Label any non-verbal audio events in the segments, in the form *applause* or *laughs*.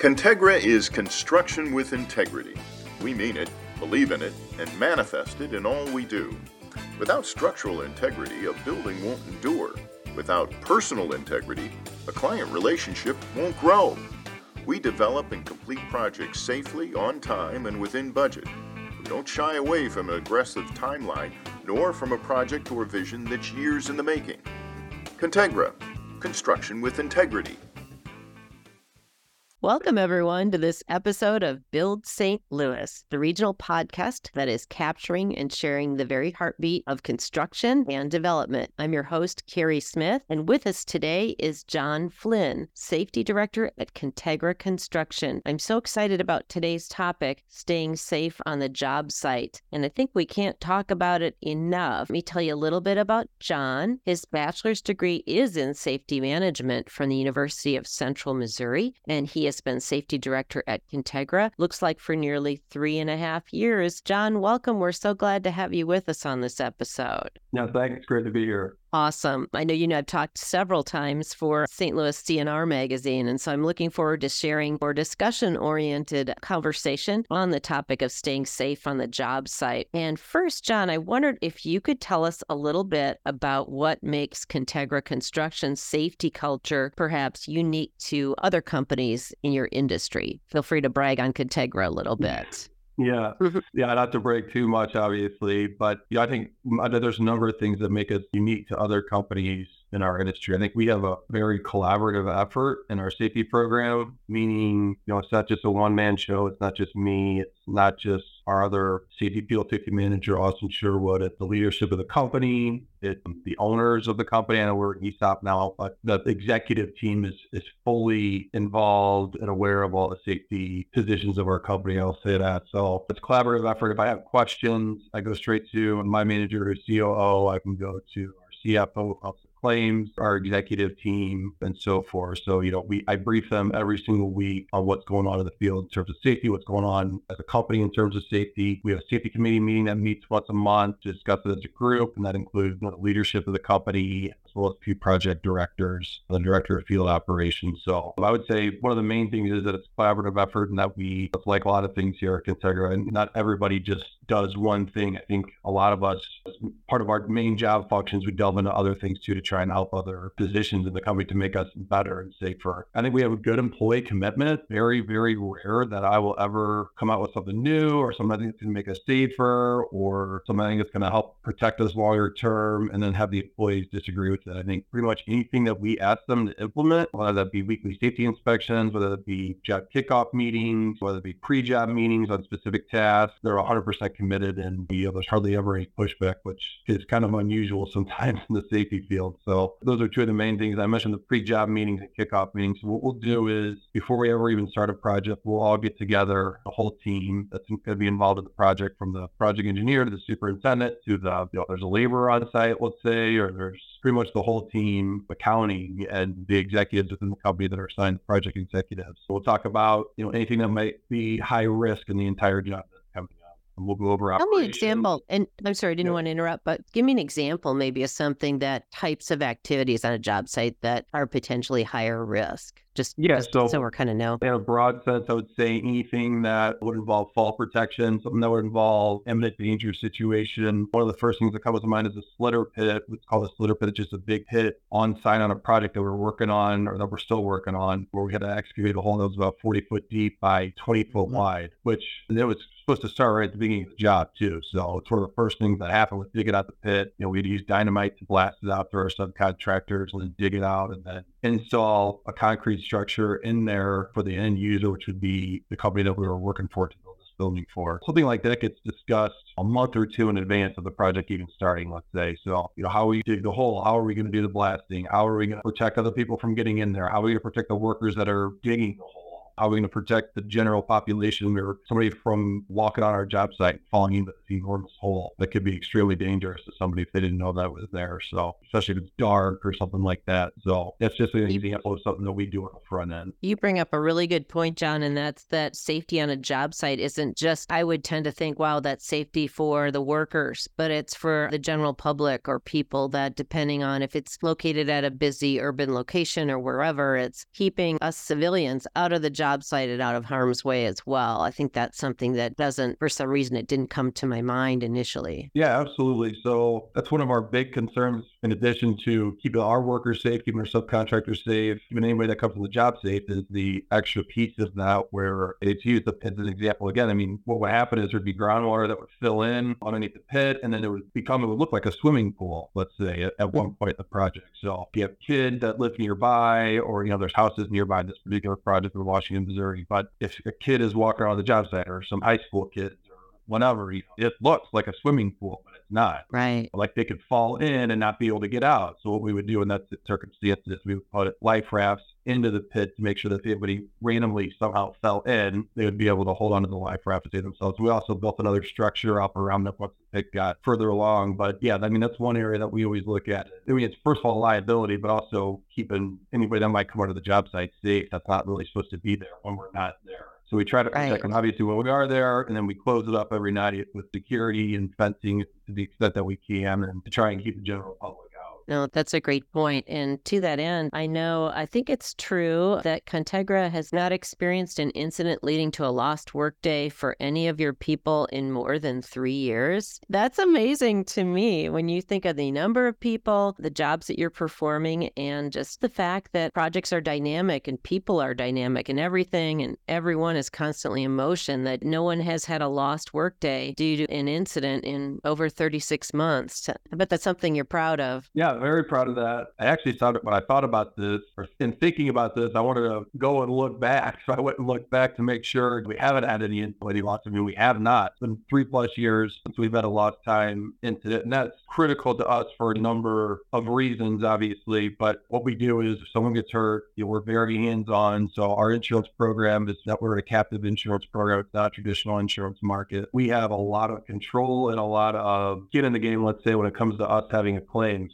Contegra is construction with integrity. We mean it, believe in it, and manifest it in all we do. Without structural integrity, a building won't endure. Without personal integrity, a client relationship won't grow. We develop and complete projects safely, on time, and within budget. We don't shy away from an aggressive timeline, nor from a project or vision that's years in the making. Contegra, construction with integrity. Welcome, everyone, to this episode of Build St. Louis, the regional podcast that is capturing and sharing the very heartbeat of construction and development. I'm your host, Kerry Smith, and with us today is John Flynn, Safety Director at Contegra Construction. I'm so excited about today's topic, staying safe on the job site, and I think we can't talk about it enough. Let me tell you a little bit about John. His bachelor's degree is in safety management from the University of Central Missouri, and he been safety director at Contegra, looks like for nearly three and a half years. John, welcome. We're so glad to have you with us on this episode. No, thanks. Great to be here. Awesome. I know you know I've talked several times for St. Louis CNR magazine, and so I'm looking forward to sharing more discussion oriented conversation on the topic of staying safe on the job site. And first, John, I wondered if you could tell us a little bit about what makes Contegra Construction safety culture perhaps unique to other companies in your industry. Feel free to brag on Contegra a little bit. Yeah, mm-hmm. yeah, not to break too much, obviously, but yeah, I think there's a number of things that make us unique to other companies in our industry. I think we have a very collaborative effort in our safety program, meaning, you know, it's not just a one man show. It's not just me. It's not just our other field safety manager, Austin Sherwood. at the leadership of the company. It's the owners of the company. I know we're at ESOP now, but the executive team is, is fully involved and aware of all the safety positions of our company. I'll say that. So it's a collaborative effort. If I have questions, I go straight to my manager, who's COO. I can go to our CFO, claims, our executive team, and so forth. So, you know, we I brief them every single week on what's going on in the field in terms of safety, what's going on as a company in terms of safety. We have a safety committee meeting that meets once a month to discuss it as a group, and that includes the leadership of the company, as well as a few project directors, the director of field operations. So I would say one of the main things is that it's a collaborative effort and that we, like a lot of things here at Contegra, and not everybody just does one thing. I think a lot of us, part of our main job functions, we delve into other things too to try and help other positions in the company to make us better and safer. I think we have a good employee commitment. Very, very rare that I will ever come out with something new or something that's going to make us safer or something that's going to help protect us longer term and then have the employees disagree with that. I think pretty much anything that we ask them to implement, whether that be weekly safety inspections, whether that be job kickoff meetings, whether it be pre-job meetings on specific tasks, they're 100% committed and you know, there's hardly ever any pushback, which is kind of unusual sometimes in the safety field. So those are two of the main things. I mentioned the pre-job meetings and kickoff meetings. What we'll do is before we ever even start a project, we'll all get together, the whole team that's going to be involved in the project from the project engineer to the superintendent to the, you know, there's a laborer on site, let's say, or there's pretty much the whole team, accounting, and the executives within the company that are assigned project executives. So we'll talk about you know anything that might be high risk in the entire job and we'll go over. Tell me an example. And I'm sorry, I didn't yeah. want to interrupt, but give me an example, maybe of something that types of activities on a job site that are potentially higher risk. Just yeah, just so, so we're kind of know. In a broad sense, I would say anything that would involve fall protection, something that would involve imminent danger situation. One of the first things that comes to mind is a slitter pit. It's called a slitter pit. It's just a big pit on site on a project that we're working on or that we're still working on, where we had to excavate a hole that was about 40 foot deep by 20 foot mm-hmm. wide, which it was supposed to start right at the beginning of the job too. So it's one of the first things that happened with digging out the pit. You know, we'd use dynamite to blast it out through our subcontractors and then dig it out and then install a concrete structure in there for the end user, which would be the company that we were working for to build this building for. Something like that gets discussed a month or two in advance of the project even starting, let's say. So, you know, how we dig the hole? How are we going to do the blasting? How are we going to protect other people from getting in there? How are we going to protect the workers that are digging the hole? How are we going to protect the general population or somebody from walking on our job site and falling into the enormous hole that could be extremely dangerous to somebody if they didn't know that was there. So, especially if it's dark or something like that. So, that's just an example of something that we do on the front end. You bring up a really good point, John, and that's that safety on a job site isn't just, I would tend to think, wow, that's safety for the workers, but it's for the general public or people that, depending on if it's located at a busy urban location or wherever, it's keeping us civilians out of the job site out of harm's way as well. I think that's something that doesn't, for some reason, it didn't come to my mind initially. Yeah, absolutely. So that's one of our big concerns in addition to keeping our workers safe, keeping our subcontractors safe, keeping anybody that comes to the job safe is the extra piece of that where it's used as an example again. I mean, what would happen is there'd be groundwater that would fill in underneath the pit and then it would become, it would look like a swimming pool, let's say, at, at one point in the project. So if you have kids that live nearby or, you know, there's houses nearby this particular project in Washington, Missouri, but if a kid is walking around the job site or some high school kids or whatever, it looks like a swimming pool, not. Right. Like they could fall in and not be able to get out. So what we would do in that circumstance is we would put life rafts into the pit to make sure that if anybody randomly somehow fell in, they would be able to hold onto the life raft to save themselves. We also built another structure up around it once the pit got further along. But yeah, I mean, that's one area that we always look at. I mean, it's first of all liability, but also keeping anybody that might come onto the job site safe that's not really supposed to be there when we're not there. So we try to protect right. them obviously when we are there, and then we close it up every night with security and fencing to the extent that we can, and to try and keep the general public no, that's a great point. And to that end, I know, I think it's true that Contegra has not experienced an incident leading to a lost workday for any of your people in more than three years. That's amazing to me when you think of the number of people, the jobs that you're performing, and just the fact that projects are dynamic and people are dynamic and everything and everyone is constantly in motion, that no one has had a lost workday due to an incident in over 36 months. I bet that's something you're proud of. Yeah, very proud of that. I actually thought when I thought about this or in thinking about this, I wanted to go and look back. So I went and looked back to make sure we haven't had any any loss. I mean, we have not. It's been three plus years since we've had a lost time incident, and that's critical to us for a number of reasons, obviously. But what we do is if someone gets hurt, you know, we're very hands-on. So our insurance program is that we're a captive insurance program. It's not a traditional insurance market. We have a lot of control and a lot of get in the game, let's say, when it comes to us having a claim.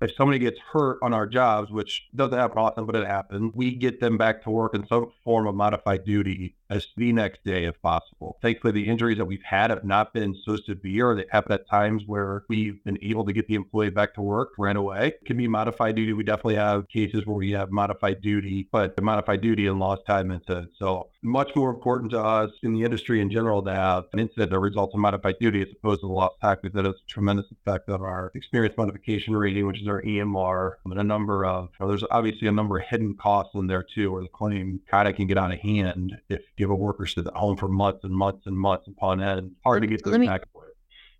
If somebody gets hurt on our jobs, which doesn't happen often, but it happens, we get them back to work in some form of modified duty as the next day if possible. Thankfully, the injuries that we've had have not been so severe. They happen at times where we've been able to get the employee back to work right away. It can be modified duty. We definitely have cases where we have modified duty, but the modified duty and lost time incident. So much more important to us in the industry in general to have an incident that results in modified duty as opposed to the lost time because that has a tremendous effect on our experience modification rating, which is our EMR, and a number of, you know, there's obviously a number of hidden costs in there too, where the claim kind of can get out of hand if you have a worker sit at home for months and months and months upon end. Hard to get those back.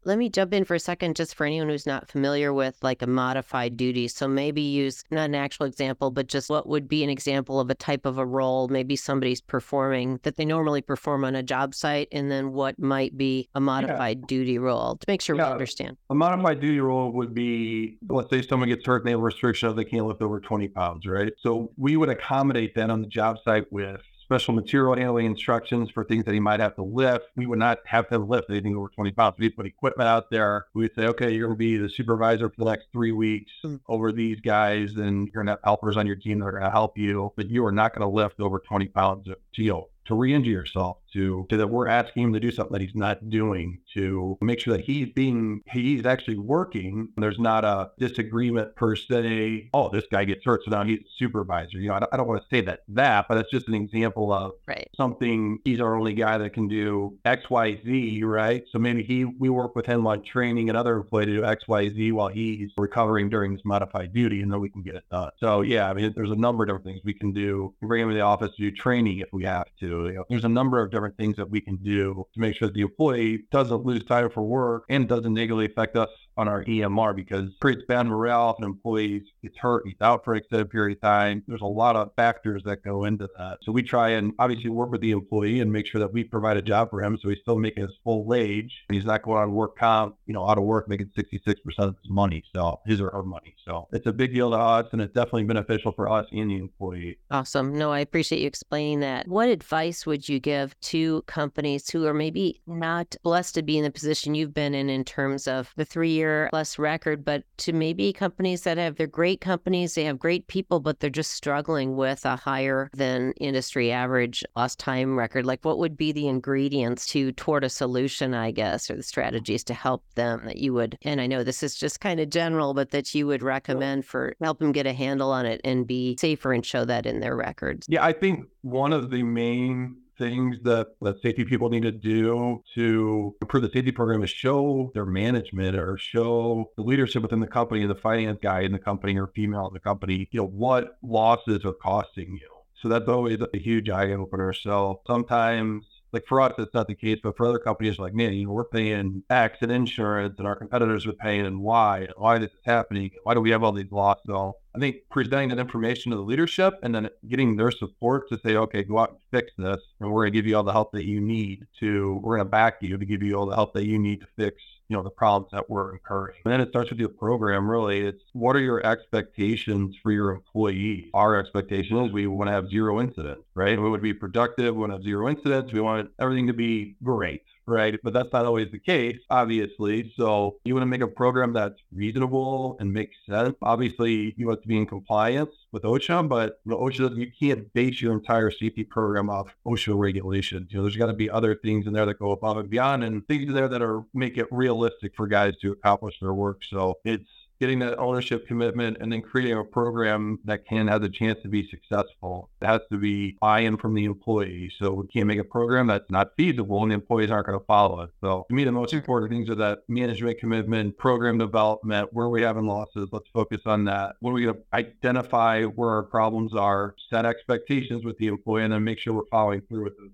Let me jump in for a second, just for anyone who's not familiar with like a modified duty. So maybe use not an actual example, but just what would be an example of a type of a role maybe somebody's performing that they normally perform on a job site, and then what might be a modified yeah. duty role to make sure yeah. we understand. A modified duty role would be, let's say someone gets hurt and they have a restriction of they can't lift over 20 pounds, right? So we would accommodate that on the job site with special material handling instructions for things that he might have to lift. We would not have him lift anything over 20 pounds. We'd put equipment out there. We'd say, okay, you're going to be the supervisor for the next three weeks hmm. over these guys, and you're going to have helpers on your team that are going to help you, but you are not going to lift over 20 pounds of steel to re-injure yourself to, to that we're asking him to do something that he's not doing to make sure that he's being he's actually working. There's not a disagreement per se oh this guy gets hurt so now he's a supervisor. You know i don't, I don't want to say that that but it's just an example of right. something he's our only guy that can do xyz right? So maybe he we work with him on training another employee to do xyz while he's recovering during his modified duty and then we can get it done. So yeah i mean there's a number of different things we can do. We bring him to the office to do training if we have to you know, there's a number of different things that we can do to make sure that the employee doesn't lose time for work and doesn't negatively affect us on our EMR because creates bad morale if an employee gets hurt, he's out for an extended period of time. There's a lot of factors that go into that. So we try and obviously work with the employee and make sure that we provide a job for him so he's still making his full wage. And he's not going on work comp, you know, out of work making 66% of his money. So his or her money. So it's a big deal to us and it's definitely beneficial for us and the employee. Awesome. No, I appreciate you explaining that. What advice would you give to companies who are maybe not blessed to be in the position you've been in in terms of the three year year plus record, but to maybe companies that have, they're great companies, they have great people, but they're just struggling with a higher than industry average lost time record? Like, what would be the ingredients to toward a solution, I guess, or the strategies to help them that you would, and I know this is just kind of general, but that you would recommend for help them get a handle on it and be safer and show that in their records? Yeah, I think one of the main things that, that safety people need to do to improve the safety program is show their management or show the leadership within the company, the finance guy in the company or female in the company, you know, what losses are costing you. So that's always a huge eye opener. So sometimes like for us, it's not the case, but for other companies, like, man, you know, we're paying X in insurance and our competitors are paying and why this is happening. Why do we have all these losses? So I think presenting that information to the leadership and then getting their support to say, okay, go out and fix this. And we're going to give you all the help that you need to, we're going to back you to give you all the help that you need to fix you know the problems that we're incurring and then it starts with the program really it's what are your expectations for your employee? our expectation is we want to have zero incidents right we to be productive we want to have zero incidents we want everything to be great right? But that's not always the case, obviously. So you want to make a program that's reasonable and makes sense. Obviously, you want to be in compliance with OSHA, but you OSHA you can't base your entire safety program off OSHA regulations. You know, there's got to be other things in there that go above and beyond, and things in there that are make it realistic for guys to accomplish their work. So it's getting that ownership commitment and then creating a program that can have the chance to be successful. It has to be buy-in from the employee. So we can't make a program that's not feasible and the employees aren't going to follow it. So to me, the most important things are that management commitment, program development, where we having losses, let's focus on that. When we identify where our problems are, set expectations with the employee, and then make sure we're following through with those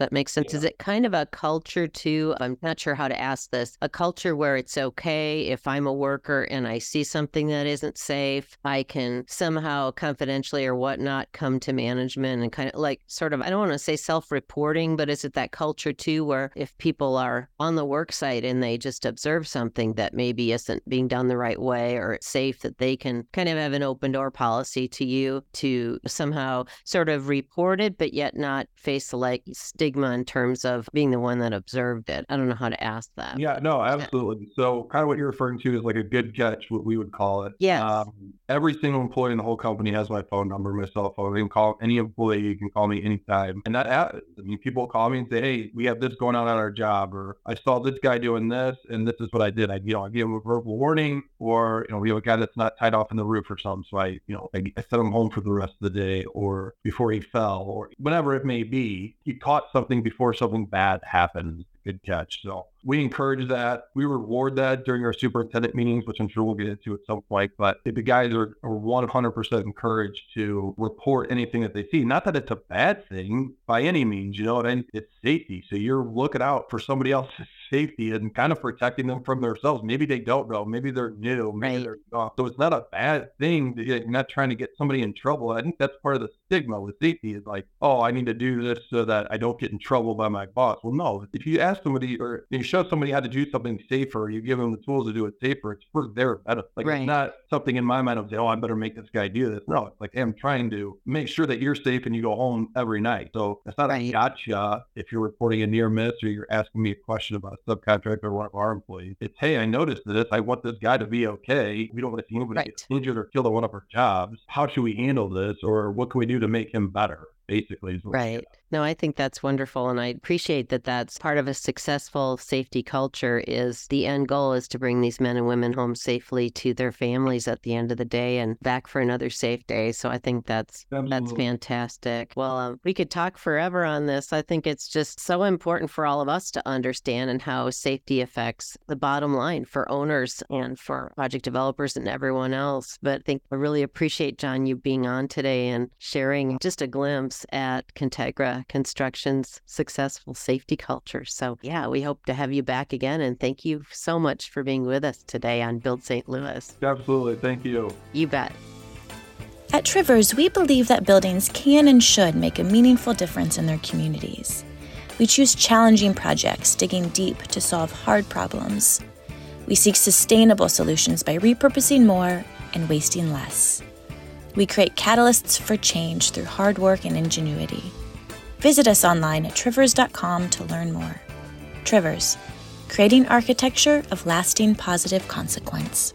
that makes sense. Yeah. Is it kind of a culture too? I'm not sure how to ask this. A culture where it's okay if I'm a worker and I see something that isn't safe, I can somehow confidentially or whatnot come to management and kind of like sort of, I don't want to say self reporting, but is it that culture too where if people are on the work site and they just observe something that maybe isn't being done the right way or it's safe, that they can kind of have an open door policy to you to somehow sort of report it, but yet not face the like stigma stigma in terms of being the one that observed it. I don't know how to ask that. Yeah, no, absolutely. So, kind of what you're referring to is like a good catch, what we would call it. Yes. Um, every single employee in the whole company has my phone number, my cell phone. You can call any employee, you can call me anytime. And that happens. I mean, people call me and say, hey, we have this going on at our job, or I saw this guy doing this, and this is what I did. I, you know, I give him a verbal warning, or, you know, we have a guy that's not tied off in the roof or something. So I, you know, I, I sent him home for the rest of the day, or before he fell, or whatever it may be. He caught something before something bad happened. Good catch. So we encourage that. We reward that during our superintendent meetings, which I'm sure we'll get into at some point. But the guys are, are 100% encouraged to report anything that they see. Not that it's a bad thing by any means, you know, and it's safety. So you're looking out for somebody else's *laughs* safety and kind of protecting them from themselves. Maybe they don't know. Maybe they're new. Maybe right. they're not. So it's not a bad thing. To, you're not trying to get somebody in trouble. I think that's part of the stigma with safety is like, oh, I need to do this so that I don't get in trouble by my boss. Well, no. If you ask somebody or you show somebody how to do something safer, you give them the tools to do it safer. It's for their benefit. Like right. it's not something in my mind of, oh, I better make this guy do this. No, it's like, hey, I'm trying to make sure that you're safe and you go home every night. So it's not right. a gotcha if you're reporting a near miss or you're asking me a question about a subcontractor or one of our employees. It's, hey, I noticed this. I want this guy to be okay. We don't want to see anybody right. get injured or killed at one of our jobs. How should we handle this? Or what can we do to make him better? Basically, right. No, I think that's wonderful. And I appreciate that that's part of a successful safety culture is the end goal is to bring these men and women home safely to their families at the end of the day and back for another safe day. So I think that's Absolutely. that's fantastic. Well, um, we could talk forever on this. I think it's just so important for all of us to understand and how safety affects the bottom line for owners and for project developers and everyone else. But I think I really appreciate John you being on today and sharing just a glimpse at Contegra construction's successful safety culture. So, yeah, we hope to have you back again. And thank you so much for being with us today on Build St. Louis. Absolutely. Thank you. You bet. At Trivers, we believe that buildings can and should make a meaningful difference in their communities. We choose challenging projects, digging deep to solve hard problems. We seek sustainable solutions by repurposing more and wasting less. We create catalysts for change through hard work and ingenuity. Visit us online at trivers.com to learn more. Trivers, creating architecture of lasting positive consequence.